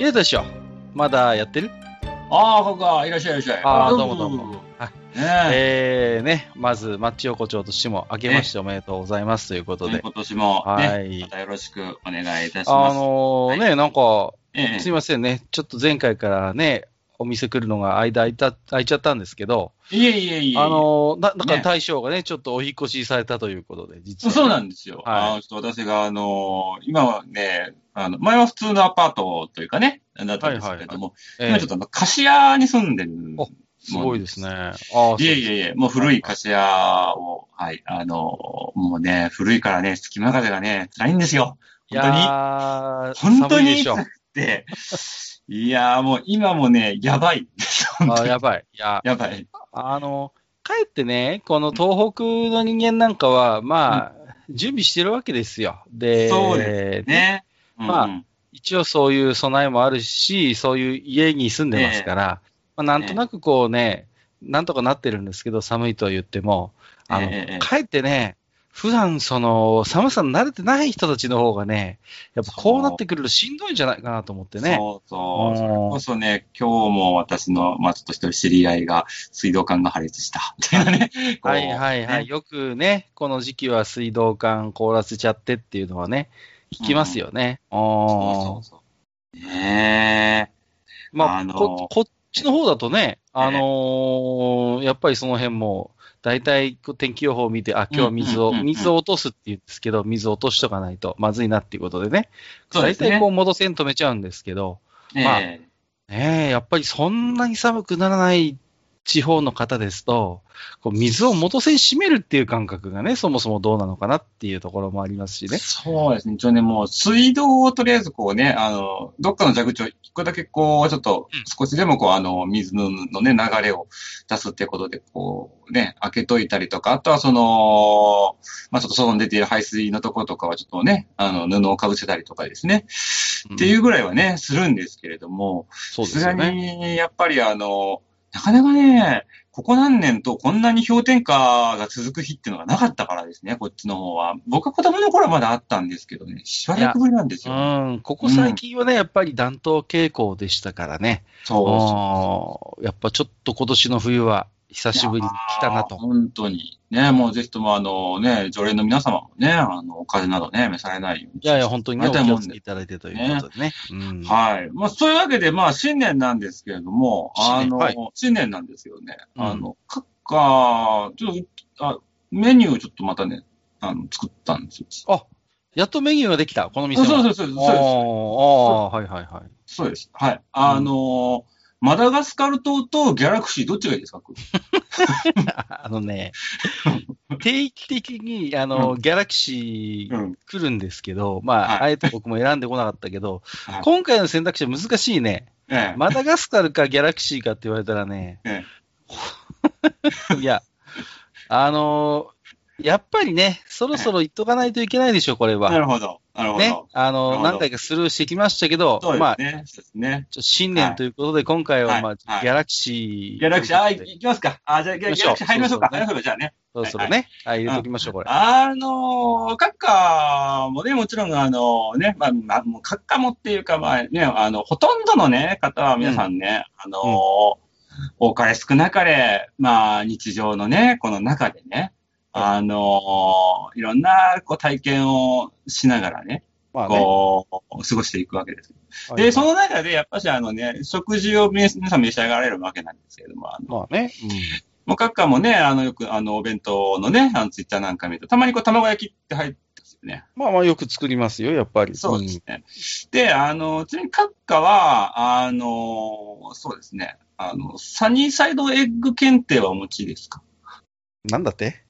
入れたでしょ？まだやってる？ああ、ここか。いらっしゃいいらっしゃい。あーーどうもどうも。はいねえ。えー、ね、まず、マッチ横丁としても、明けましておめでとうございますということで。今年もはね、いま。たよろしくお願いいたします。あのーね、なんか、ええすいませんね、ちょっと前回からね、お店来るのが間空いた、空いちゃったんですけど、いえいえいえ。あのーな、だからね大将がね、ちょっとお引っ越しされたということで、実は。そうなんですよ。はいちょっと私が、あのー今はね、あの、前は普通のアパートというかね、だったんですけれども、ええ今ちょっとあの、貸し屋に住んでるすごいですね。ああ、いえいえいえ、もう古い貸し屋を、はい、あのーもうね、古いからね、隙間風がね、辛いんですよ。い本当に。本当に。で、いやーもう今もね、やばい。あにやばい。いや、やばい。あの、かえってね、この東北の人間なんかは、まあ、準備してるわけですよ。で、そうでね。まあうんうん一応そういう備えもあるし、そういう家に住んでますから、まあ、なんとなくこうね、なんとかなってるんですけど、寒いとは言っても、あの、ええええかえってね、普段その寒さに慣れてない人たちの方がね、やっぱこうなってくるとしんどいんじゃないかなと思ってね。そうそう。うんそれこそね、今日も私の、まあちょっと一人知り合いが水道管が破裂した。はいはいはい。ねよくね、この時期は水道管凍らせちゃってっていうのはね、聞きますよね。そうおーそうそう。ねまあ、あのーこ、こっちの方だとね、あのーやっぱりその辺も、大体こう天気予報を見て、あ、今日は水を、水を落とすって言うんですけど、水を落としとかないとまずいなっていうことでね。ですね大体こう戻せん止めちゃうんですけど、え。まあえねえ、やっぱりそんなに寒くならない地方の方ですと、こう水を元栓閉めるっていう感覚がね、そもそもどうなのかなっていうところもありますしえね。そうですね。一応ね、もう水道をとりあえずこうね、あの、どっかの蛇口を一個だけこう、ちょっと少しでもこう、あの、水ののね、流れを出すってことで、こう、ね、開けといたりとか、あとはその、まあちょっと外に出ている排水のところとかはちょっとね、あの、布をかぶせたりとかですね。っていうぐらいはね、するんですけれども、そうでさすがすよね。に、やっぱりあの、なかなかね、ここ何年とこんなに氷点下が続く日っていうのがなかったからですね、こっちの方は。僕は子供の頃はまだあったんですけどね、しばらくぶりなんですよ。うん、ここ最近はね、やっぱり暖冬傾向でしたからね。そうやっぱちょっと今年の冬は久しぶりに来たなと。本当に。ね、もうぜひともあのね、常連の皆様もね、あの、お風邪などね、召されないように。いやいや、本当にね、お気をつけいただいてということでね。うんはい。まあ、そういうわけで、まあ、新年なんですけれども、あの、新年はい新年なんですよね。うんあの、各家、ちょっと、あ、メニューをちょっとまたね、あの、作ったんですよ。あ、やっとメニューができた、この店そうの。そうそうそうそうです。あーあー、はいはいはい。そうです。はい。あのマダガスカル島とギャラクシーどっちがいいですか？あのね、定期的に、あの、ギャラクシーうん。来るんですけど、まあ、はいあえて僕も選んでこなかったけど、はい今回の選択肢は難しいね。ええ。マダガスカルかギャラクシーかって言われたらね、え いや、あのーやっぱりね、そろそろ言っとかないといけないでしょ、これなは。るほど。なるほど。ね、あの何回かスルーしてきましたけど、そうまあ、ですね。そうですね。ちょ新年ということで、今回は、まあ、ギャラクシー。ギャラクシー、あ、といきますか。あ、じゃあギャラクシー入りましょうか。ましょうか、じゃあね。そろそろね、はい、入れときましょう、これ。あのー、閣下もね、もちろん、あのね、まあ、閣下もっていうか、まあね、あの、ほとんどのね、方は皆さんね、あのー多かれ少なかれ、まあ、日常のね、この中でね、あのーいろんな、こう、体験をしながらね、まあね。こう、過ごしていくわけです。はいで、その中で、やっぱしあのね、食事を皆さん召し上がられるわけなんですけれども、あの、まあね。もう閣下もね、あの、よく、あの、お弁当のね、あの、ツイッターなんか見ると、たまにこう、卵焼きって入ってますよね。うん。まあまあ、よく作りますよ、やっぱり。そうですね。で、あの、ちなみに閣下は、あの、そうですね、あの、サニーサイドエッグ検定はお持ちですか？うんなんだって？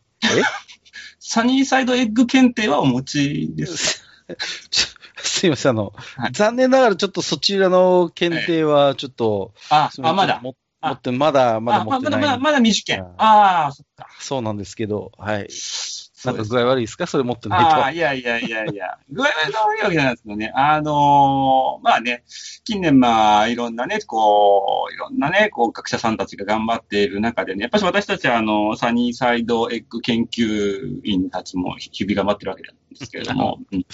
サニーサイドエッグ検定はお持ちです すいません、あの、はい残念ながらちょっとそちらの検定はちょっと、あ、あ、すいせんまだ。持って、まだ、まだあ持ってない。まだ、まだ、まだ未受験うん。ああ、そっか。そうなんですけど、はい。なんか具合悪いですか？それ持ってないああ、いやいやいやいや。具合悪いわけじゃないですけどね。あのーまあね、近年まあ、いろんなね、こう、いろんなね、こう、学者さんたちが頑張っている中でね、やっぱり私たちはあの、サニーサイドエッグ研究員たちも日々頑張ってるわけなんですけれども。うん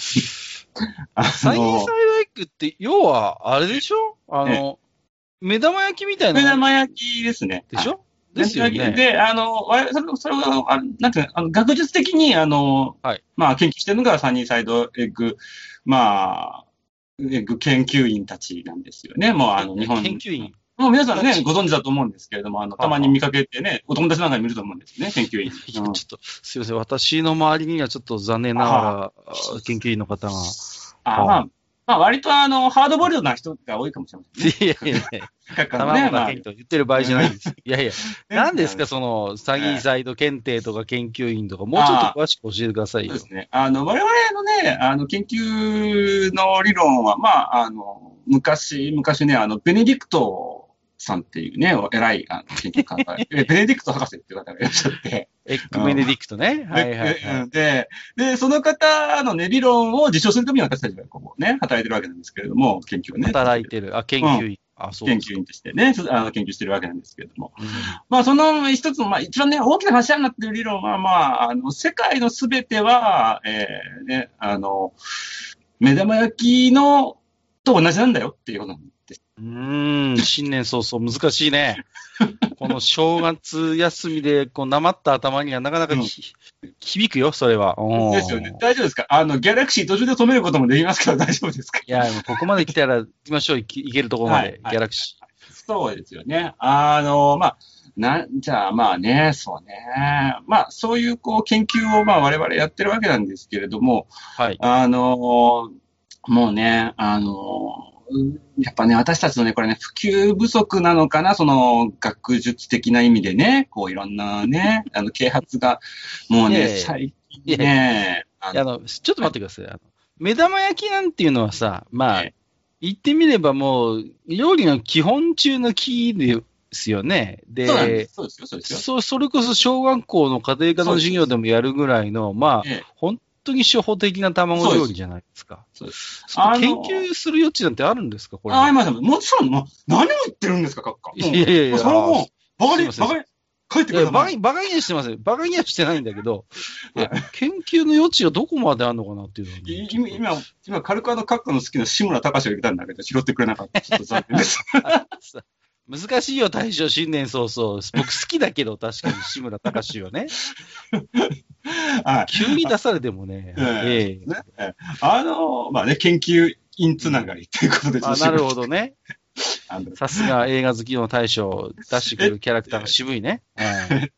あと。サインサイドのエッグって、要は、あれでしょ？あの、目玉焼きみたいな。目玉焼きですね。でしょ、はいですよね。で、あの、わそれそれは、あなんていうのあの、学術的に、あの、はいまあ、研究してるのがサニーサイドエッグ、まあ、エッグ研究員たちなんですよね。もう、あの、日本。研究員？もう皆さんねご存知だと思うんですけれども、あの、たまに見かけてね、お友達なんかに見ると思うんですよね、研究員。ちょっと、すいません。私の周りにはちょっと残念ながら、あ研究員の方が。あまあ、まあ、割とあの、ハードボイルドな人が多いかもしれませんね。いやいやいや、卵だけにと言ってる場合じゃないんです。いやいや、何ですか、そその、詐欺サイド検定とか研究員とか、もうちょっと詳しく教えてくださいようで。すね。あの、我々のね、あの、研究の理論は、まあ、あの、昔、昔ね、あの、ベネディクトさんっていうね、偉い研究家が、えベネディクト博士っていう方がいらっしゃって、エッグベネディクトね。はいはいはい。で、で、その方のね、理論を実証するために私たちがこうね、働いてるわけなんですけれども、研究をね。働いてる。あ、研究員。あ、そう。研究員としてね、あの研究してるわけなんですけれども。うんまあ、その一つの、まあ、一番ね、大きな柱になっている理論は、まあ、あの、世界のすべては、えー、ね、あの、目玉焼きの、と同じなんだよっていうことなんです。うーん、新年早々難しいね。この正月休みで、こう、なまった頭にはなかなかひ、響くよ、それは。うんですよね。大丈夫ですか？あの、ギャラクシー途中で止めることもできますから大丈夫ですか？いや、ここまで来たら行きましょう、行けるところまで、はいはいギャラクシそうですよね。あの、まあ、な、じゃあまあね、そうね。まあ、そういうこう研究をまあ我々やってるわけなんですけれども、ー。はい。あの、もうね、あの、やっぱね、私たちのね、これね、普及不足なのかな、その、学術的な意味でね、こういろんなね、あの、啓発が、もうね、いやいや最近いやね、あの、ちょっと待ってください。あの目玉焼きなんていうのはさ、まあえ、言ってみればもう、料理の基本中のキーですよね。で、そうです。そうですよ、そうですよ。そそれこそ小学校の家庭科の授業でもやるぐらいの、まあ、ええ本当に初歩的な卵料理じゃないですか。そうです。研究する余地なんてあるんですかこれ。あ、今もちろん、何を言ってるんですか、閣下。いやいやいやそれはもう、バカに、すいませんバカに、書いてください。バカに、バカにはしてません。バカにはしてないんだけど、研究の余地がどこまであるのかなっていうのはねい今、今、今、軽くあの、閣下の好きな志村隆を入れたんだけど、拾ってくれなかった。ちょっと残念です。さ難しいよ、大将、新年早々。僕好きだけど、確かに、志村隆はね。はい。急に出されてもね。ええあの、まあね、研究員つながりということで、あなるほどね。さすが映画好きの大将、出してくるキャラクターが渋いね。は い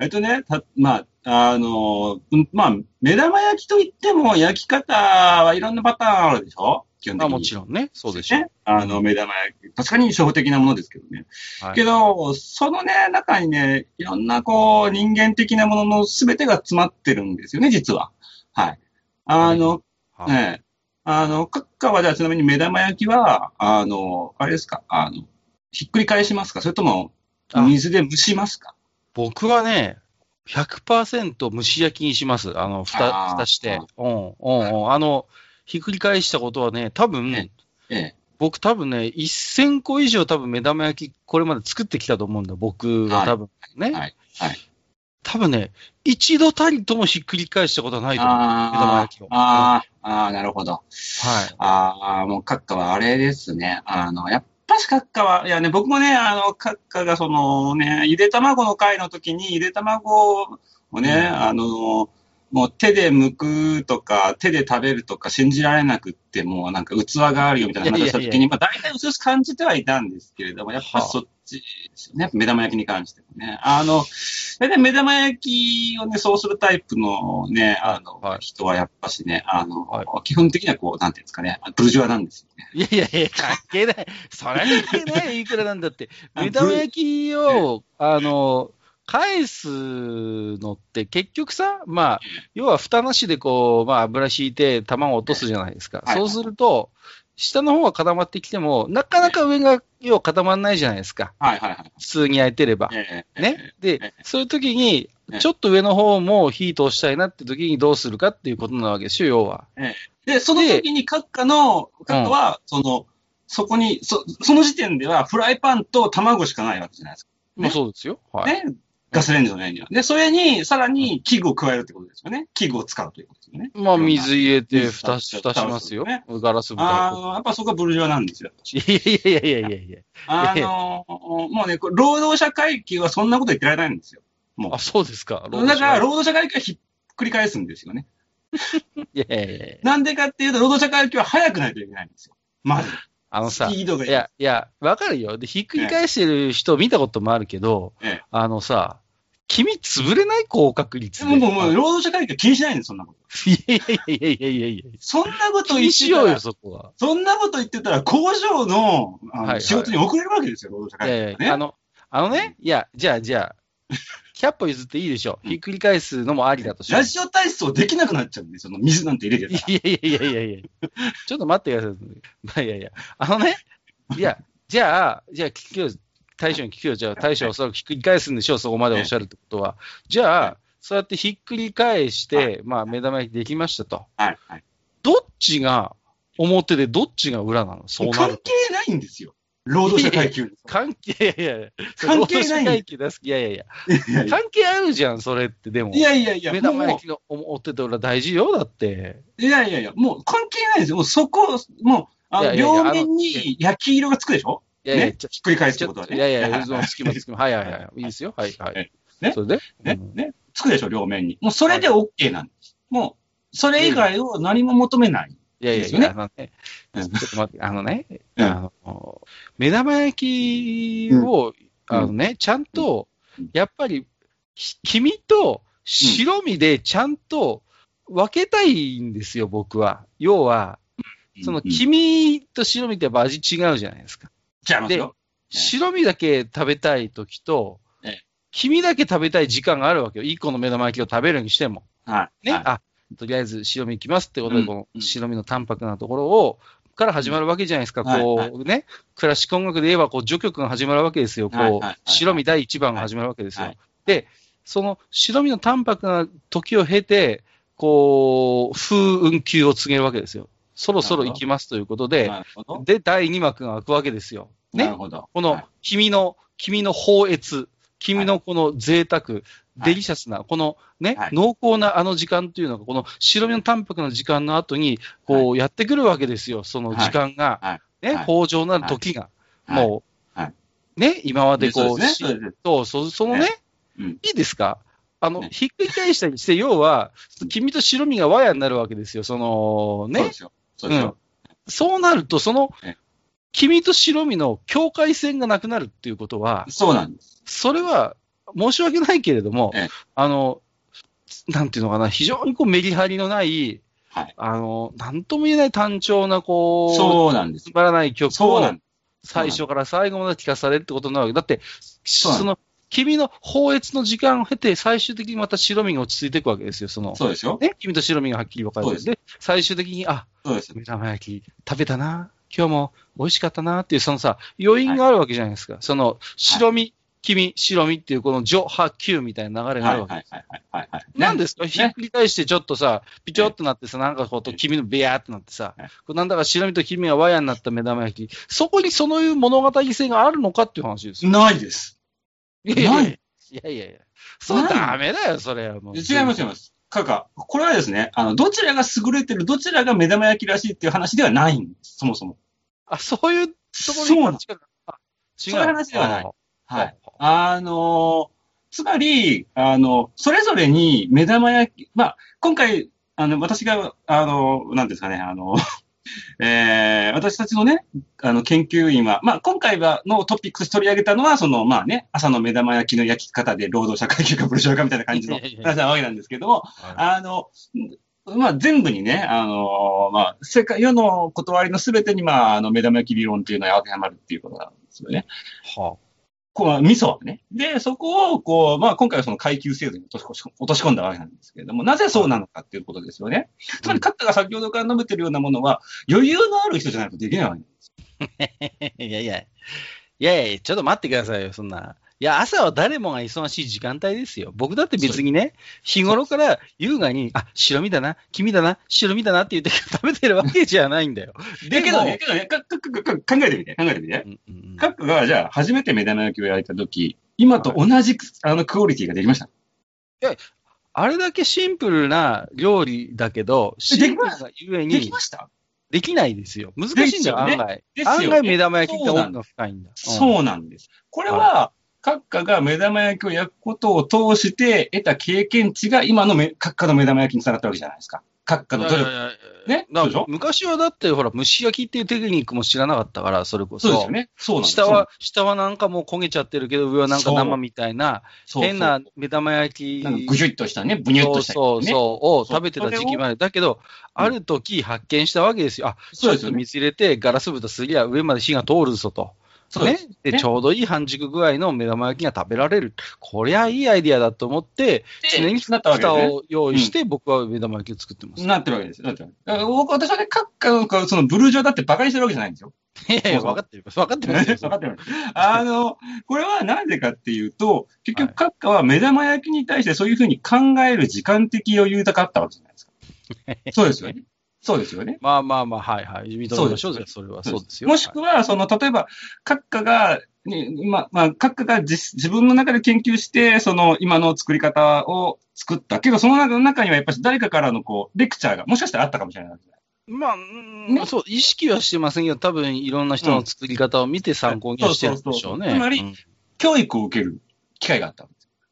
えっとね、た、まあ、あの、うんまあ、目玉焼きといっても、焼き方はいろんなパターンあるでしょ？基本的に。まあもちろんね。そうでしょう。ね。あの、目玉焼き。確かに初歩的なものですけどね。はいけど、そのね、中にね、いろんなこう、人間的なものの全てが詰まってるんですよね、実は。はい。あの、はいええ。あの、閣下はじゃあちなみに目玉焼きは、あの、あれですか、あの、ひっくり返しますか？それとも、あ水で蒸しますか？僕はね、100%蒸し焼きにします。あの、あ蓋、ー蓋して。うん、うん、うん。あの、ひっくり返したことはね、多分、えええ。僕多分ね、1000個以上多分目玉焼き、これまで作ってきたと思うんだ。僕が多分ね。はいはい多分ね、一度たりともひっくり返したことはないと思う。目玉あ焼きを。あ、ああ、ああ、なるほど。はい。ああ、もう閣下はあれですね。あの、やっぱし閣下は、いやね、僕もね、あの、閣下がそのね、ゆで卵の回の時に、ゆで卵をね、うんあの、もう手で剥くとか、手で食べるとか信じられなくって、もうなんか器があるよみたいな話をしたいやいやい時に、まあ大体うすうす感じてはいたんですけれども、やっぱそっちですよね。目玉焼きに関してもね。あの、大体目玉焼きをね、そうするタイプのね、あの、はい人はやっぱしね、あの、はい基本的にはこう、なんていうんですかね、ブルジョワなんですよね。いやいやいや、関係ない。それは関係ない。いくらなんだって。あ目玉焼きを、あの、返すのって結局さ、まあ、要は蓋なしでこう、まあ油敷いて卵を落とすじゃないですか。はいそうすると、下の方が固まってきても、なかなか上が要は固まらないじゃないですか。はいはいはい。普通に焼いてれば。ええね。でえ、そういう時にええ、ちょっと上の方も火通したいなって時にどうするかっていうことなわけですよ、要は。で、その時に閣下の、閣下は、その、そこに、そ、その時点ではフライパンと卵しかないわけじゃないですか。まあそうですよ。はい。ね。ガスレンジの上には。で、それに、さらに器具を加えるってことですよね。器具を使うということですよね。まあ水入れて水蓋し、蓋しますよね。ガラス蓋ああ、やっぱそこはブルジョワなんですよ。いやいやいやいやいやいや。あのーもうね、労働者階級はそんなこと言ってられないんですよ。もあ、そうですか。う。だから、労労働者階級はひっくり返すんですよね。働 いやいやいやなんでかっていうと、労働者階級は早くないといけないんですよ。まず。あのさ、スピードがいや、いや、わかるよ。で、ひっくり返してる人見たこともあるけど、ええあのさ、君潰れない高確率で。もう、もう、もう、労働者階級は気にしないんです、そんなこと。いやいやいやいやいやいやそんなこと気言ってにしたようよ、ら、そこは。そんなこと言ってたら、工場のあのはいはい仕事に遅れるわけですよ、労働者いやいや、階級はね。あの、あのね、いや、じゃあ、じゃあ、100歩譲っていいでしょ。ひっくり返すのもありだとしラジオ体操できなくなっちゃうんですよ、その水なんて入れてたら。いやいやいやいやいやちょっと待ってください。まあいやいや。あのね、いや、じゃあ、じゃあ聞くよ。大将に聞くよ。じゃあ大将はおそらくひっくり返すんでしょう。そこまでおっしゃるってことは。じゃあ、そうやってひっくり返して、まあ目玉焼きできましたと。はい、はい。どっちが表でどっちが裏なの？そうな関ると。係ないんですよ。労働者階級に。関係、いやいや。関係ない階級いやいやいや。関係あるじゃん、それって。でも。いやいやいや、目玉焼きの表と裏大事よ、だって。いやいやいや、もう関係ないですよ。もうそこ、もう、あの、両面に焼き色がつくでしょ？いやいや、ひっくり返すってことはね。いやいや、その隙間隙間。はいはいはい。いいですよ。はいはい。ね？それで？ね？うん、ね、つくでしょ、両面に。もうそれで OK なんです。もう、それ以外を何も求めない。いやいやいや、あのね、うん。ちょっと待って、あのね、うん。あの、目玉焼きを、あのね、ちゃんとうん、やっぱり、ひ黄身と白身でちゃんと分けたいんですよ、僕は。要は、そのうん。黄身と白身ってやっぱ味違うじゃないですか。違いますよ。白身だけ食べたい時とええ、黄身だけ食べたい時間があるわけよ。一個の目玉焼きを食べるにしても。はい。ね、はい。あ、とりあえず白身いきますってことで、うんこのうん白身の淡白なところを、から始まるわけじゃないですか。はいこはうね、クラシック音楽で言えば、こう、序曲が始まるわけですよ。こう、白身第一番が始まるわけですよ。はいで、その白身の淡白な時を経て、こう、風雲球を告げるわけですよ。そろそろ行きますということで。で、第二幕が開くわけですよ。ね。なるほど。このはい、君の、君の放越、君のこの贅沢、いデリシャスな、このね、はい。濃厚なあの時間というのが、この白身の淡白な時間の後に、こう、やってくるわけですよ、その時間が。はい。ね、はい。豊穣なる時が。はい。もう、はい。ね、今までこう、そうそうそそのね、うん。いいですか？あの、ね。ひっくり返したりして、要は、君と白身が和やになるわけですよ、その、ね。そううですよ。そうなると、そのえ、君と白身の境界線がなくなるっていうことは、そうなんです。それは申し訳ないけれどもええ、あの、なんていうのかな、非常にこうメリハリのない、はいあの、なんとも言えない単調な、こう、そうなんですつ。まらない曲を。最初から最後まで聴かされるってことなわけ。だって、その、君の放越の時間を経て、最終的にまた白身が落ち着いていくわけですよ、その、そうですよ。ね、君と白身がはっきり分かれて。で最終的に、あ、そうです。目玉焼き食べたな、今日も美味しかったなっていう、そのさ、余韻があるわけじゃないですか。その、白身、君、白身っていう、この上、波、球みたいな流れがあはいるわけ。はいはいはいはいはい。なんですか、ひっくり返してちょっとさ、ピチョってなってさ、なんかこう、黄身のベヤーってなってさなんだか白身と黄身がワヤになった目玉焼き、そこにそのいう物語性があるのかっていう話ですよ。ないです。いやいやいやないいやいやいや。そうダメだよ、それはもう。違います、違います。かか、これはですね、あの、どちらが優れてる、どちらが目玉焼きらしいっていう話ではないんです、そもそも。あ、そういうところそうなんに違う。あ違う。そういう話ではないあ。はい。あのーつまり、あの、それぞれに目玉焼き、まあ、今回、あの、私が、あの、なんですかね、あの、えー、私たちのね、あの、研究員は、まあ、今回は、のトピックス取り上げたのは、その、まあね、朝の目玉焼きの焼き方で労働者階級かブルジョワかみたいな感じの話なわけなんですけども、はあの、まあ、全部にね、あの、まあ、世界、世の断りのすべてに、まあ、あの、目玉焼き理論っていうのは当てはまるっていうことなんですよね。いはこう、味噌はね。で、そこを、こう、まあ、今回はその階級制度に落とし落とし込んだわけなんですけれども、なぜそうなのかっていうことですよね。つまり、カッタが先ほどから述べてるようなものは、余裕のある人じゃないとできないわけなんです。いやいや、いやいや、ちょっと待ってくださいよ、そんな。いや、朝は誰もが忙しい時間帯ですよ。僕だって別にね、日頃から優雅に、あ、白身だな、黄身だな、白身だなって言って食べてるわけじゃないんだよ。だけど、ね、かかかか考えてみて、考えてみて。うんうんうんカッカが、じゃあ、初めて目玉焼きを焼いたとき、今と同じく、あの、クオリティができました。あれだけシンプルな料理だけど、シンプルがゆえでにきました？できないですよ。難しいんだよ、案外。案外目玉焼きってそうなん奥が深いんだ。そうなんです。これは、カッカが目玉焼きを焼くことを通して得た経験値が今のめカッカの目玉焼きにつながったわけじゃないですか。カッカうん。の努力。いやいやいやね？だそうでしょ？昔はだって、ほら、蒸し焼きっていうテクニックも知らなかったから、それこそ。そうですよね。そうなん。下は、下はなんかもう焦げちゃってるけど、上はなんか生みたいな、変な目玉焼き。なんかぐじゅっとしたね、ぶにゅっとした、ね。そうそうそう、を食べてた時期まで。だけど、ある時発見したわけですよ。あ、ちそうですよねょっと水入れて、ガラス蓋すりゃ上まで火が通るぞと。そう。ね。で、ねちょうどいい半熟具合の目玉焼きが食べられる。こりゃいいアイディアだと思って、常に。蓋を用意して、僕は目玉焼きを作ってます。なってるわけですよ。僕、私はね、カッカの、そのブルージョアだって馬鹿にしてるわけじゃないんですよ。いやいや、分かってる。分かってますよ。分かってます。あの、これはなぜかっていうと、結局、カッカは目玉焼きに対してそういうふうに考える時間的余裕があったわけじゃないですか。そうですよね。そうですよね。まあまあまあ、はいはい。認めましょう。それはそうですよ。もしくは、その、例えば、カッカが、ね、ままあ、カッカが自自分の中で研究して、その、今の作り方を作った。けど、その中中にはやっぱり誰かからの、こう、レクチャーが、もしかしたらあったかもしれない。まあ、うんねそう、意識はしてませんけど、多分いろんな人の作り方を見て参考にはしてるんでしょうね。つまりうん教育を受ける機会があった。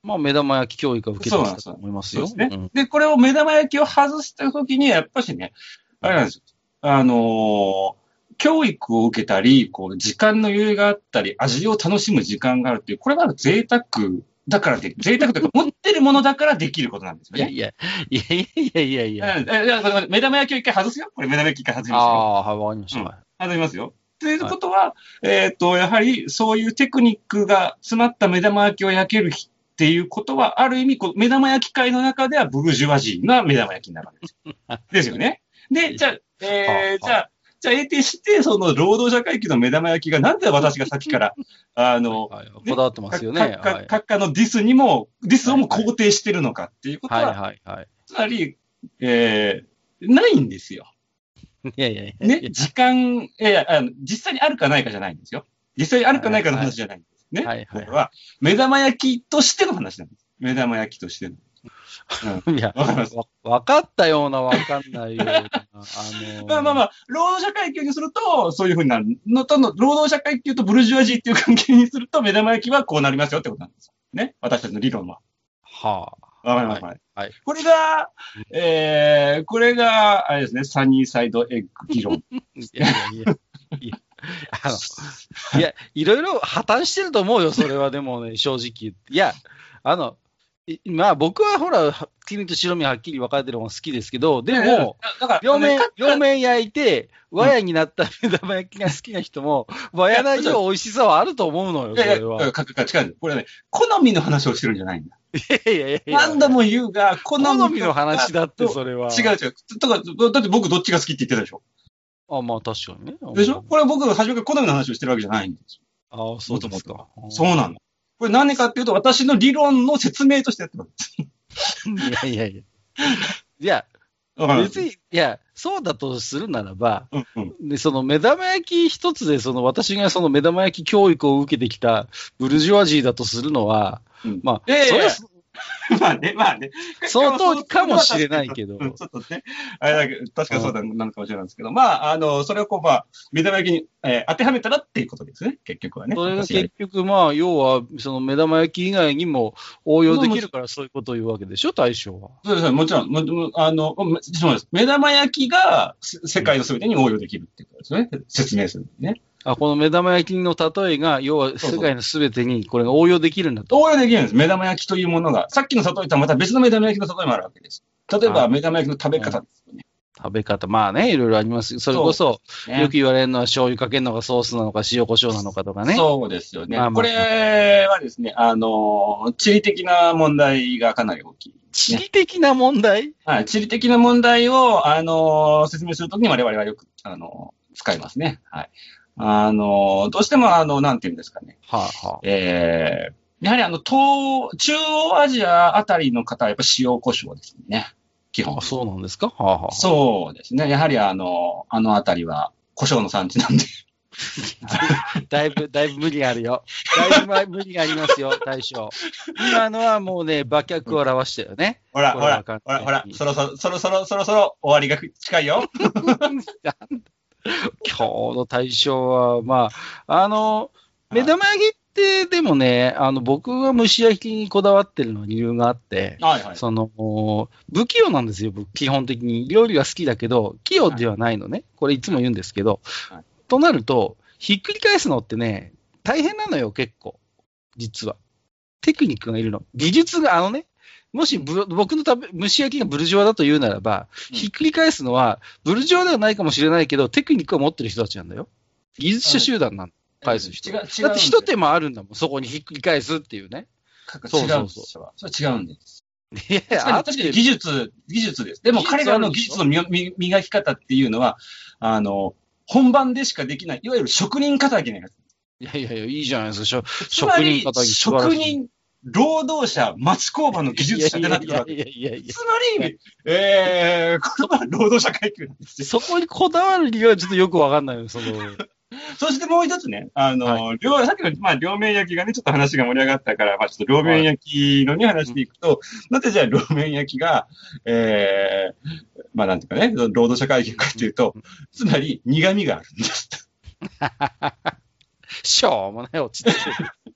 まあ、目玉焼き教育は受けてたと思いますよ。ですね。うんで、これを目玉焼きを外したときに、やっぱしね、あれなんですよ。あのー教育を受けたり、こう、時間の余裕があったり、味を楽しむ時間があるっていう、これは贅沢だからで、贅沢というか、持ってるものだからできることなんですよね。いやいや、いやいやいやいやいや。目玉焼きを一回外すよ。これ目玉焼き一回外しますよ。ああ、はい、わかりました。うんはい外しますよ。ということは、えっ、と、やはりそういうテクニックが詰まった目玉焼きを焼ける日っていうことは、ある意味こう、目玉焼き界の中ではブルジュワジーな目玉焼きになるわけです。ですよね。で、じゃあ、えー、はじゃあ、じゃあ、得てして、その労働者階級の目玉焼きが、なんで私がさっきから、あの、はい、こだわってますよね。閣下のディスにも、ディスをも肯定してるのかっていうことは、はいはいはい。つまり、えー、ないんですよ。いやいやいや。ね、時間、いやいやあの、実際にあるかないかじゃないんですよ。実際にあるかないかの話じゃないんです。ね。はいはいこれは、目玉焼きとしての話なんです。目玉焼きとしての。いや、わかります？わわかったような、わかんないような。あのまあまあまあ、労働者階級にすると、そういうふうになるのとの、労働者階級とブルジュアジーっていう関係にすると、目玉焼きはこうなりますよってことなんですよ。ね。私たちの理論は。はわかります？はい。はいこれが、えー、これが、あれですね、サニーサイドエッグ議論。あ。いやいやいや。いやあの、いや、いろいろ破綻してると思うよ、それはでもね、正直。いや、あの、いまあ僕はほら、黄身と白身はっきり分かれてる方が好きですけど、でも、、両面か、両面焼いて、和やになった目玉焼きが好きな人も、和やなりの美味しさはあると思うのよ、いやいや、それは。かかか違う。これはね、好みの話をしてるんじゃないんだ。いやいやいやいや何度も言うが、好みの話だって、それは。違う違う。だって僕どっちが好きって言ってたでしょ。あ、まあ確かにね。でしょこれは僕が初めから好みの話をしてるわけじゃないんですよ。ああ、そうですか。そうなの。これ何かっていうと、私の理論の説明としてやってるんです。いやいやいや。いや、別に、いや、そうだとするならば、うんうん。で、その目玉焼き一つで、その私がその目玉焼き教育を受けてきたブルジョワジーだとするのは、うんまあ、いやいやいやそれ まあね、まあね。その通りかもしれないけどうん ちょっとね、あれだけど、確かそうだなのかもしれないですけど、まあ、あの、それをこう、まあ、目玉焼きに、えー当てはめたらっていうことですね、結局はね。それが結局、まあ、要は、その目玉焼き以外にも応用できるからそういうことを言うわけでしょ、大将は。そうです、もちろん、ももあの、もそうです。目玉焼きがせ世界の全てに応用できるっていうことですね。説明するね。あ、この目玉焼きの例えが、要は世界のすべてにこれが応用できるんだと。応用できるんです。目玉焼きというものが。さっきの例えとはまた別の目玉焼きの例えもあるわけです。例えば、はい目玉焼きの食べ方ですよね。食べ方。まあね、いろいろあります。それこそ、ねよく言われるのは醤油かけるのがソースなのか、塩コショウなのかとかね。そうですよね。まあまあこれはですね、あの、地理的な問題がかなり大きい。地理的な問題？はい、地理的な問題を、あの、説明するときに我々はよく、あの、使いますね。はい。あの、どうしても、あの、なんていうんですかね。はあ、はあ、えー、やはりあの、東、中央アジアあたりの方はやっぱ塩胡椒ですね。基本あ。そうなんですか？はあ、はあ、そうですね。やはりあの、あのあたりは胡椒の産地なんで。だいぶ、だいぶ無理があるよ。だいぶま無理がありますよ、大将。今のはもうね、馬脚を表したよね。ほら、こほら、ほら、ほら、そろそろ、そろそろ、そろそろ終わりが近いよ。今日の大将は、まあ、あの、目玉焼きって、でもね、あの、僕が蒸し焼きにこだわってるのは理由があって、はいはい。その、不器用なんですよ、僕、基本的に。料理は好きだけど、器用ではないのね。これいつも言うんですけど。はいとなると、ひっくり返すのってね、大変なのよ、結構。実は。テクニックがいるの。技術が、あのね、もしぶ僕の食べ蒸し焼きがブルジョワだと言うならば、うんひっくり返すのは、ブルジョワではないかもしれないけど、テクニックを持ってる人たちなんだよ。技術者集団なんだ。返す人。だって一手間あるんだもん、そこにひっくり返すっていうね。違うんですよ。それ違うんです。いや、確かに技術、技術です。でも彼らの技術の磨き方っていうのは、あの、本番でしかできない、いわゆる職人肩書きなんです。いやいやいや、いいじゃないですか職人肩書職人、労働者、町工場の技術者ってなってくるわけ。いやいやいやいやいやつまり、えー、これは労働者階級なんですよ。そこにこだわる理由はちょっとよくわかんないよ、その。そしてもう一つね、あの、両、さっきの、まあ、両面焼きがね、ちょっと話が盛り上がったから、まあ、ちょっと両面焼きのね、話でいくと、なぜじゃあ両面焼きが、えー、まあ、なんていうかね、労働者階級かっていうと、つまり苦味があるんです。しょうもない、落ち着け。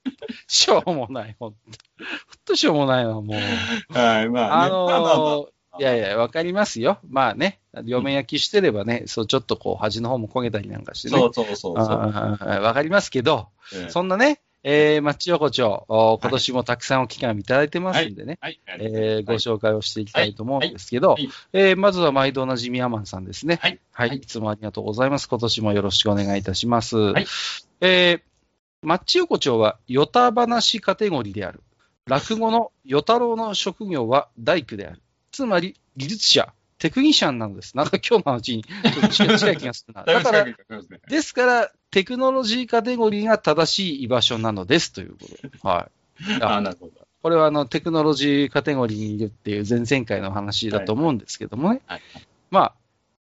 しょうもない、ほんと。ほんとしょうもないわ、もう。はい、まあ、ね。あのまあまあまあー、いやいや、わかりますよ。まあね、両面焼きしてればね、そう、ちょっとこう、端の方も焦げたりなんかしてね。そうそうそうわかりますけど、ええそんなね、えー、マッチ横丁、お今年もたくさんお機会をいただいてますんでね、はい。えーご紹介をしていきたいと思うんですけど、はいはいえーまずは毎度おなじみアマンさんですね。はい。はい。はいい、つもありがとうございます。今年もよろしくお願いいたします。いえーマッチ横丁は、ヨタ話カテゴリーである。落語の与太郎の職業は大工である。つまり、技術者、テクニシャンなのです。なんか今日の話にちょっと近近い気がするな。だから、ですから、テクノロジーカテゴリーが正しい居場所なのですということで。はい。あ、なるほど。これはあのテクノロジーカテゴリーにいるっていう前々回の話だと思うんですけどもね。はい。まあ、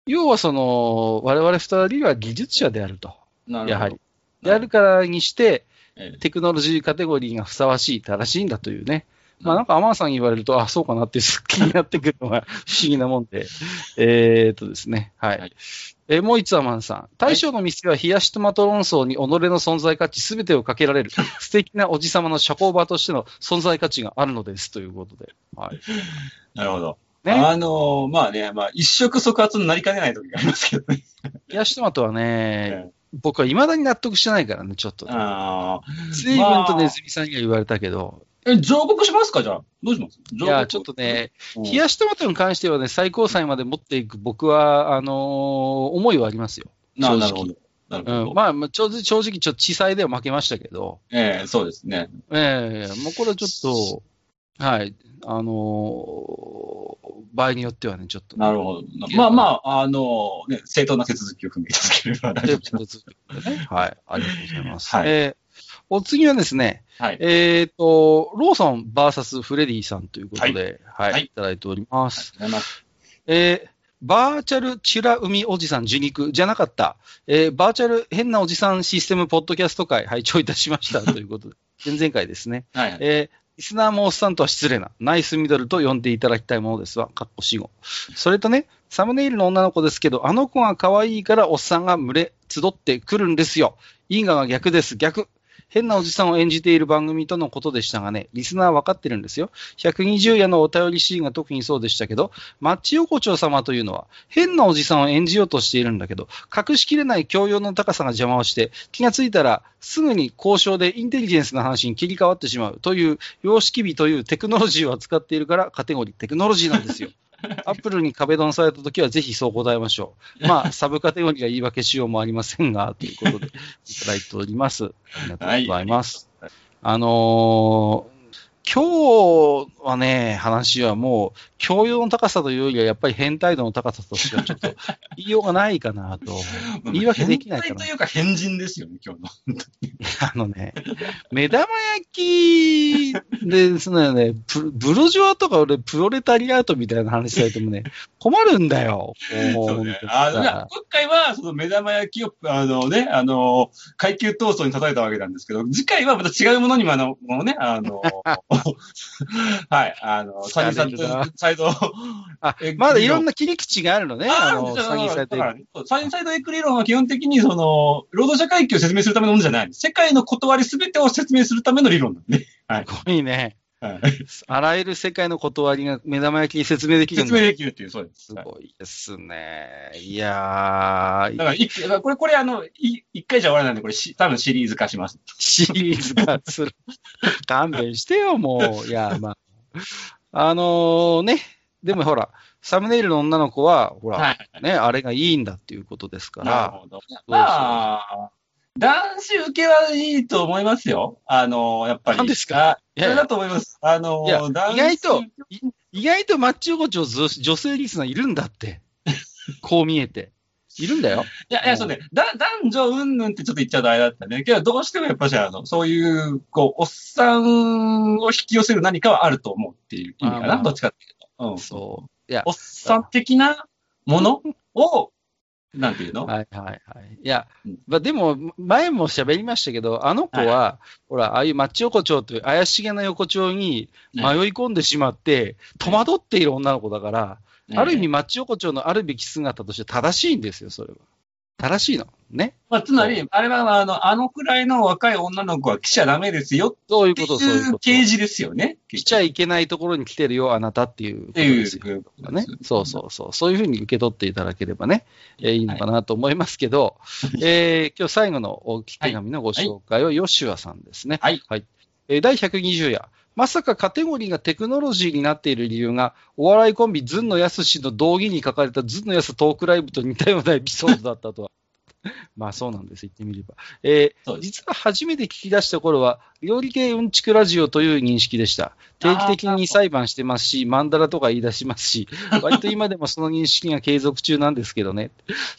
要はその、我々二人は技術者であると。なるほど。やはり。であるからにして、ええテクノロジーカテゴリーがふさわしい、正しいんだというね。まあなんかアマンさんに言われると、あ、そうかなってすっきりなってくるのが不思議なもんで。えーっとですね。はい。はいえーもう一つアマンさん。大将の店は冷やしトマト論争に己の存在価値すべてをかけられる 素敵なおじさまの社交場としての存在価値があるのですということで。はい。なるほど。ね。あのーまあね、まあ、一触即発になりかねない時がありますけどね。冷やしトマトはね、え僕は未だに納得してないからね、ちょっとね。ああ。随分とネズミさんには言われたけど、え、上告しますか？じゃあ。どうします？いや、ちょっとね、うん、冷やしトマトに関してはね、最高裁まで持っていく僕は、あのー思いはありますよ。な正直なるほど。うん、まあ、まあ、正直、正直ちょっと地裁では負けましたけど、ええそうですね。ええもうこれはちょっと、はい、あのー場合によってはね、ちょっと、なるほど。まあまあ、あのね、正当な手続きを踏んでいただければ大丈夫 です。はい、ありがとうございます。はいえーお次はですね、はい。えっ、と、ローソン VS フレディさんということで、はい、はいい、ただいております。ありがとうございます。えーバーチャルチュラ海おじさん受肉じゃなかった、えーバーチャル変なおじさんシステムポッドキャスト会拝聴いたしましたということで、前々回ですね。はい。えーリスナーもおっさんとは失礼な、ナイスミドルと呼んでいただきたいものですわ、かっこ死後。それとね、サムネイルの女の子ですけど、あの子が可愛いからおっさんが群れ、集ってくるんですよ。因果が逆です、逆。変なおじさんを演じている番組とのことでしたがね、リスナーは分かってるんですよ。120夜のお便りシーンが特にそうでしたけど、マッチ横丁様というのは、変なおじさんを演じようとしているんだけど、隠しきれない教養の高さが邪魔をして、気がついたら、すぐに交渉でインテリジェンスの話に切り替わってしまうという、様式美というテクノロジーを扱っているから、カテゴリーテクノロジーなんですよ。アップルに壁ドンされたときはぜひそう答えましょう。まあ、サブカテゴリーが言い訳しようもありませんが、ということでいただいております。ありがとうございます。あのー今日はね、話はもう、教養の高さというよりは、やっぱり変態度の高さとしかちょっと言いようがないかなと。言い訳できないかな変態というか変人ですよね、今日の。あのね、目玉焼きですね、プブロジョアとか俺、プロレタリアートみたいな話されてもね、困るんだよ。そうねあのさ今回は、その目玉焼きを、あのね、あの、階級闘争に例えたわけなんですけど、次回はまた違うものにも、あの、もうね、あの、はい、あの、サニーサイド疲れるなサイド、あえ、まだいろんな切り口があるのね、あの、サニーサイドだからねそうサニーサイドエッグ理論は基本的に、その、労働者階級を説明するためのものじゃない。世界の断りすべてを説明するための理論なんで。はい。すごいね。はい、あらゆる世界の断りが目玉焼きに説明できる説明できるっていう、そうです。すはいごいですね。いやー、だからい、だからこれ、これ、あの、い一回じゃ終わらないんで、これし、多分シリーズ化します。シリーズ化する。勘弁してよ、もう。いや、まあ。あのね、でもほら、サムネイルの女の子は、ほら、はい。ね、あれがいいんだっていうことですかなるら、ほど。まあ、男子受けはいいと思いますよ。あの、やっぱり。何ですか？あそれだと思います。あの、いや男子意外と、い意外とマッチ横丁女女性リスナーいるんだって。こう見えて。いるんだよ。いや、いや、そうね。だ、男女うんぬんってちょっと言っちゃうとあれだったね。けど、どうしてもやっぱし、あの、そういう、こう、おっさんを引き寄せる何かはあると思うっていう意味かな。どっちかっていうと。うん。そう。いやお、っさん的なものを、なんていうの？はいはいはい。いやうん、まあ、でも、前も喋りましたけど、あの子は、ほら、ああいうマッチ横丁という怪しげな横丁に迷い込んでしまって、戸惑っている女の子だから、ある意味、マッチ横丁のあるべき姿として正しいんですよ、それは。正しいの。ね。まあ、つまり、あれは、あの、あのくらいの若い女の子は来ちゃダメですよっていそういうこと、そういうこと。う啓示ですよね。来ちゃいけないところに来てるよ、あなたっていうことっていうですよ。ね。そうそうそう。そういうふうに受け取っていただければね、えーいいのかなと思いますけど、えー今日最後のお手紙のご紹介は、ヨシュアさんですね。はい。えー第120夜。まさかカテゴリーがテクノロジーになっている理由が、お笑いコンビズンのやすしの道義に書かれたズンのやすトークライブと似たようなエピソードだったとは。まあそうなんです、言ってみれば。えー実は初めて聞き出した頃は、料理系うんちくラジオという認識でした。定期的に裁判してますし、マンダラとか言い出しますし、割と今でもその認識が継続中なんですけどね。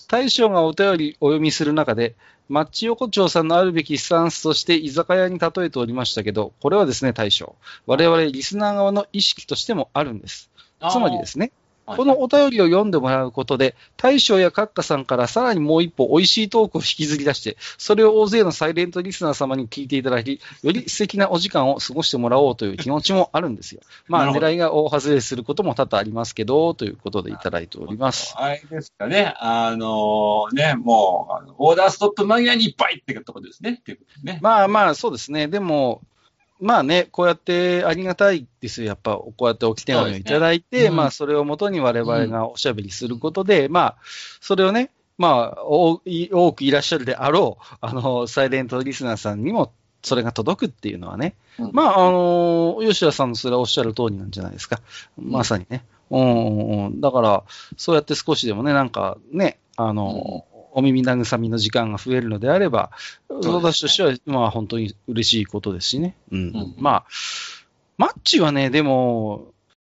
大将がお便りお読みする中で、マッチ横丁さんのあるべきスタンスとして居酒屋に例えておりましたけど、これはですね、大将。我々リスナー側の意識としてもあるんです。つまりですね、このお便りを読んでもらうことで、大将や閣下さんからさらにもう一歩美味しいトークを引きずり出して、それを大勢のサイレントリスナー様に聞いていただき、より素敵なお時間を過ごしてもらおうという気持ちもあるんですよ。まあ、狙いが大外れすることも多々ありますけど、ということでいただいております。あれですかね。あのね、もう、オーダーストップ間際にいっぱいってとこですね。っていうことですね。まあまあ、そうですね。でも、まあね、こうやってありがたいですよ。やっぱ、こうやって置き手紙をいただいて、ねうんまあ、それをもとに我々がおしゃべりすることで、まあ、それをね、まあ、多くいらっしゃるであろう、あの、サイレントリスナーさんにも、それが届くっていうのはね、うんまあ、あの、吉田さんのそれはおっしゃる通りなんじゃないですか。まさにね。うんうんうん。だから、そうやって少しでもね、なんかね、あの、お耳慰みの時間が増えるのであれば、私としては、まあ本当に嬉しいことですしね。うん。うんまあ、マッチはね、でも、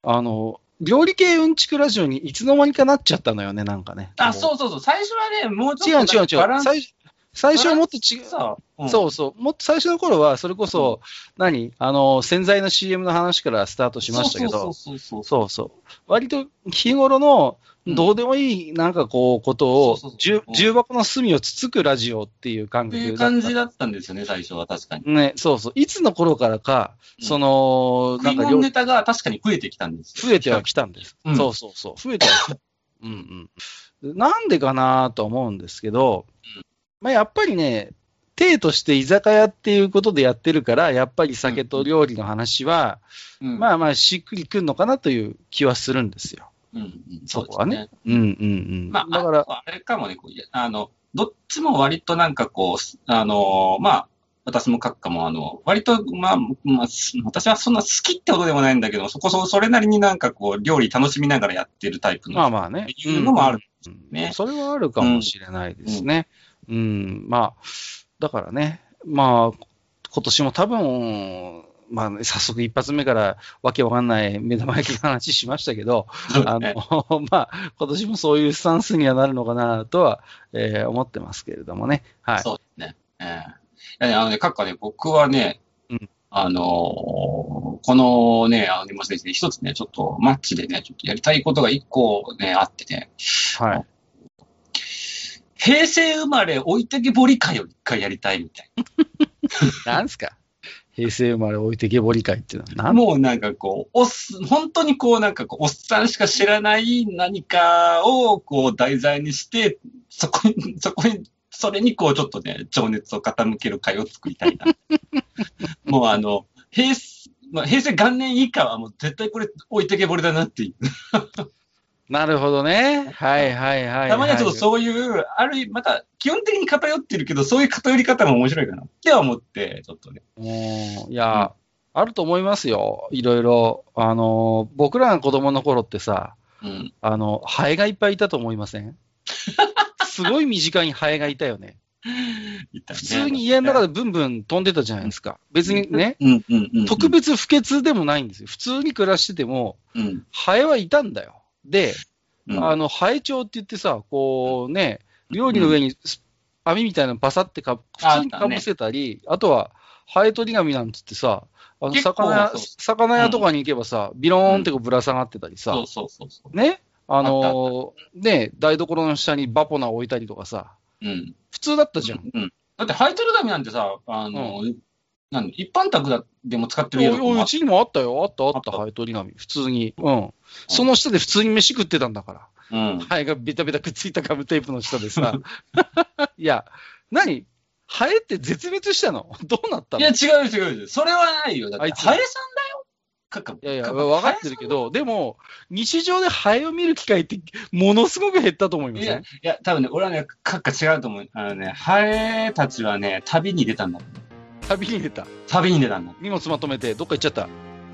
あの、料理系うんちくラジオにいつの間にかなっちゃったのよね、なんかね。あ、そうそうそう。最初はね、もうち違うょっと違う違う。バランス最初最初はもっと違う。さ、うんそうそう。もっと最初の頃は、それこそ、何？あの、洗剤の CM の話からスタートしましたけど、そうそうそうそう。そうそう。割と日頃の、うんどうでもいい、なんかこう、ことを重箱の隅をつつくラジオっていう感っていう覚だった感じだったんですよね、最初は確かに。ね、そうそう。いつの頃からか、うんその、なんかネタが確かに増えてきたんですよ。増えてはきたんです。うんそうそうそう。増えてはきた。うんうん。なんでかなと思うんですけど、うんまあやっぱりね、体として居酒屋っていうことでやってるから、やっぱり酒と料理の話は、うんまあまあしっくりくんのかなという気はするんですよ。うんうん、そこはね。そうですうんうんうん。まあ、だから、ああれかもね、あの、どっちも割となんかこう、あの、まあ、私も閣下も、あの、割と、まあ、まあ、す私はそんな好きってほどでもないんだけど、そこそ、それなりになんかこう、料理楽しみながらやってるタイプの。まあまあね。いうのもあるうんねそれはあるかもしれないですね。うん、まあ、だからね、まあ、今年も多分、まあ、ね、早速一発目からわけわかんない目玉焼きの話しましたけど、あねの、まあ、今年もそういうスタンスにはなるのかなとは、えー思ってますけれどもね。はい。そうですね。ええいやね、あのね、閣下ね、僕はね、うんあのーこのね、あの、まですね、一つね、ちょっとマッチでね、ちょっとやりたいことが一個ね、あってね、はい。平成生まれ置いてけぼり会を一回やりたいみたいな んすか？平成生まれ置いてけぼり会っていうのはもうなんかこう、おっす、本当にこうなんかこう、おっさんしか知らない何かをこう題材にして、そこに、そこに、それにこうちょっとね、情熱を傾ける会を作りたいな。もうあの、平成、まあ、平成元年以下はもう絶対これ置いてけぼりだなっていう。なるほどね。はいはいはい、はい。たまにはちょっとそういう、ある意味、また基本的に偏ってるけど、そういう偏り方も面白いかなっては思って、ちょっとね。うんいや、あると思いますよ。いろいろ。あの、僕らが子供の頃ってさ、うん。あの、ハエがいっぱいいたと思いません？すごい身近にハエがいたよね。ね普通に家の中でブンブン飛んでたじゃないですか。別にね、うんうんうんうん。特別不潔でもないんですよ。普通に暮らしてても、うん。ハエはいたんだよ。で、うん。あの、ハエ帳って言ってさ、こうね、料理の上にス網みたいなのバサってか、普通にかぶせたり、あとは、ハエ取り紙なんつってさ、あの魚魚屋とかに行けばさ、ビローンってこうぶら下がってたりさ、そうそうそうそう。ね、あのーね、台所の下にバポナ置いたりとかさ、うん。普通だったじゃん。うん。だって、ハイトル紙なんてさ、あの、なん一般宅だでも使ってるおやつうちにもあったよ、あったあった、ハエ取り紙。普通に。うん。その下で普通に飯食ってたんだから。うん。ハエがベタベタくっついたガムテープの下でさ。いや、何？ハエって絶滅したの？どうなったの？いや、違う違う違う。それはないよ。だって、あいつハエさんだよ。いやいや、か分かってるけど、でも、日常でハエを見る機会って、ものすごく減ったと思いまいや、せん？いや、多分ね、俺はね、かっか違うと思う。あのね、ハエたちはね、旅に出たんだ。旅に出た。旅に出たんだ。荷物まとめて、どっか行っちゃった？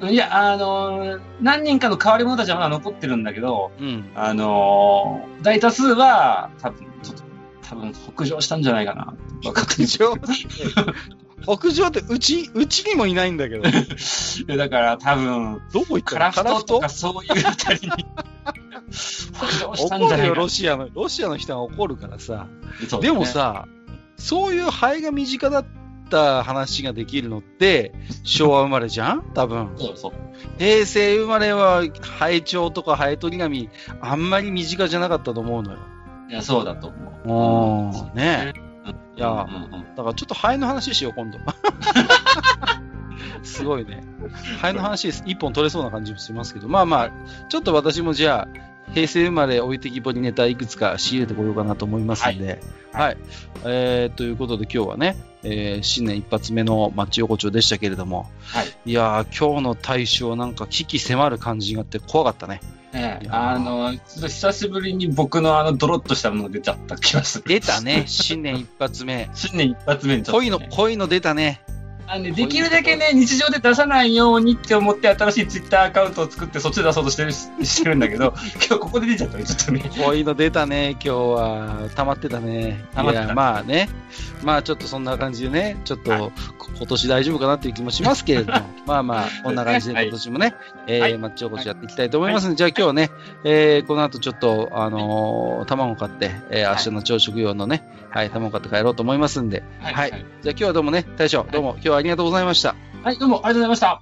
いや、あのー何人かの変わり者たちはまだ残ってるんだけど、うん。あのー大多数は、多分、ちょっと、多分、北上したんじゃないかな。北上？北上って、うち、うちにもいないんだけど。だから、多分、どこ行ったカラの？カラフトとかそういうあたりに、北上したんじ怒るよ、ゃないかロシアの、ロシアの人が怒るからさ。そうでも、さ、そういうハエが身近だった話ができるのって、昭和生まれじゃん？多分。そうそう。平成生まれは、ハエ帳とかハエ取り紙、あんまり身近じゃなかったと思うのよ。いや、そうだと思う。うん。ねいやうんうんだからちょっとハエの話しよう、今度。すごいね。ハエの話一本取れそうな感じもしますけど、まあまあ、ちょっと私もじゃあ、平成生まれ置いてきぼりネタいくつか仕入れてこようかなと思いますんで、はい。はいえー、ということで今日はね、えー新年一発目のマッチ横丁でしたけれども、はい。いやー、今日の大将なんか危機迫る感じがあって怖かったね。ええあの、ちょっと久しぶりに僕のあの、ドロッとしたものが出ちゃった気がする。出たね、新年一発目。新年一発目にちょっと、ね。恋の、恋の出たね。あのねできるだけね、日常で出さないようにって思って新しいツイッターアカウントを作ってそっちで出そうとしてるしてるんだけど、今日ここで出ちゃったね、ちょっとね。恋の出たね、今日は。溜まってたね。溜まってたいや、まあね。まあちょっとそんな感じでね、ちょっと、はいこ今年大丈夫かなっていう気もしますけれども、まあまあ、こんな感じではい今年もね、えーはいマッチおこしやっていきたいと思いますので、じゃあ今日はね、えーこの後ちょっと、あのー卵買って、えー明日の朝食用のね、はい、卵買って帰ろうと思いますんで、はいはい。じゃあ今日はどうもね、大将、どうも今日はありがとうございました。はい、どうもありがとうございました。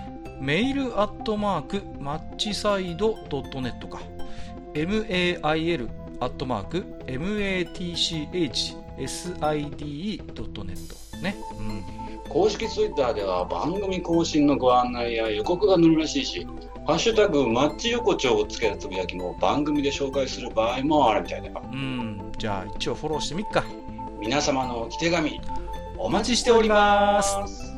メールアットマークマッチサイドドットネットか。mail アットマーク matchside.net ね。うん。公式ツイッターでは番組更新のご案内や予告が載るらしいしハッシュタグマッチ横丁をつけたつぶやきも番組で紹介する場合もあるみたいだようん。じゃあ一応フォローしてみっか。皆様のお手紙おお待ちしております。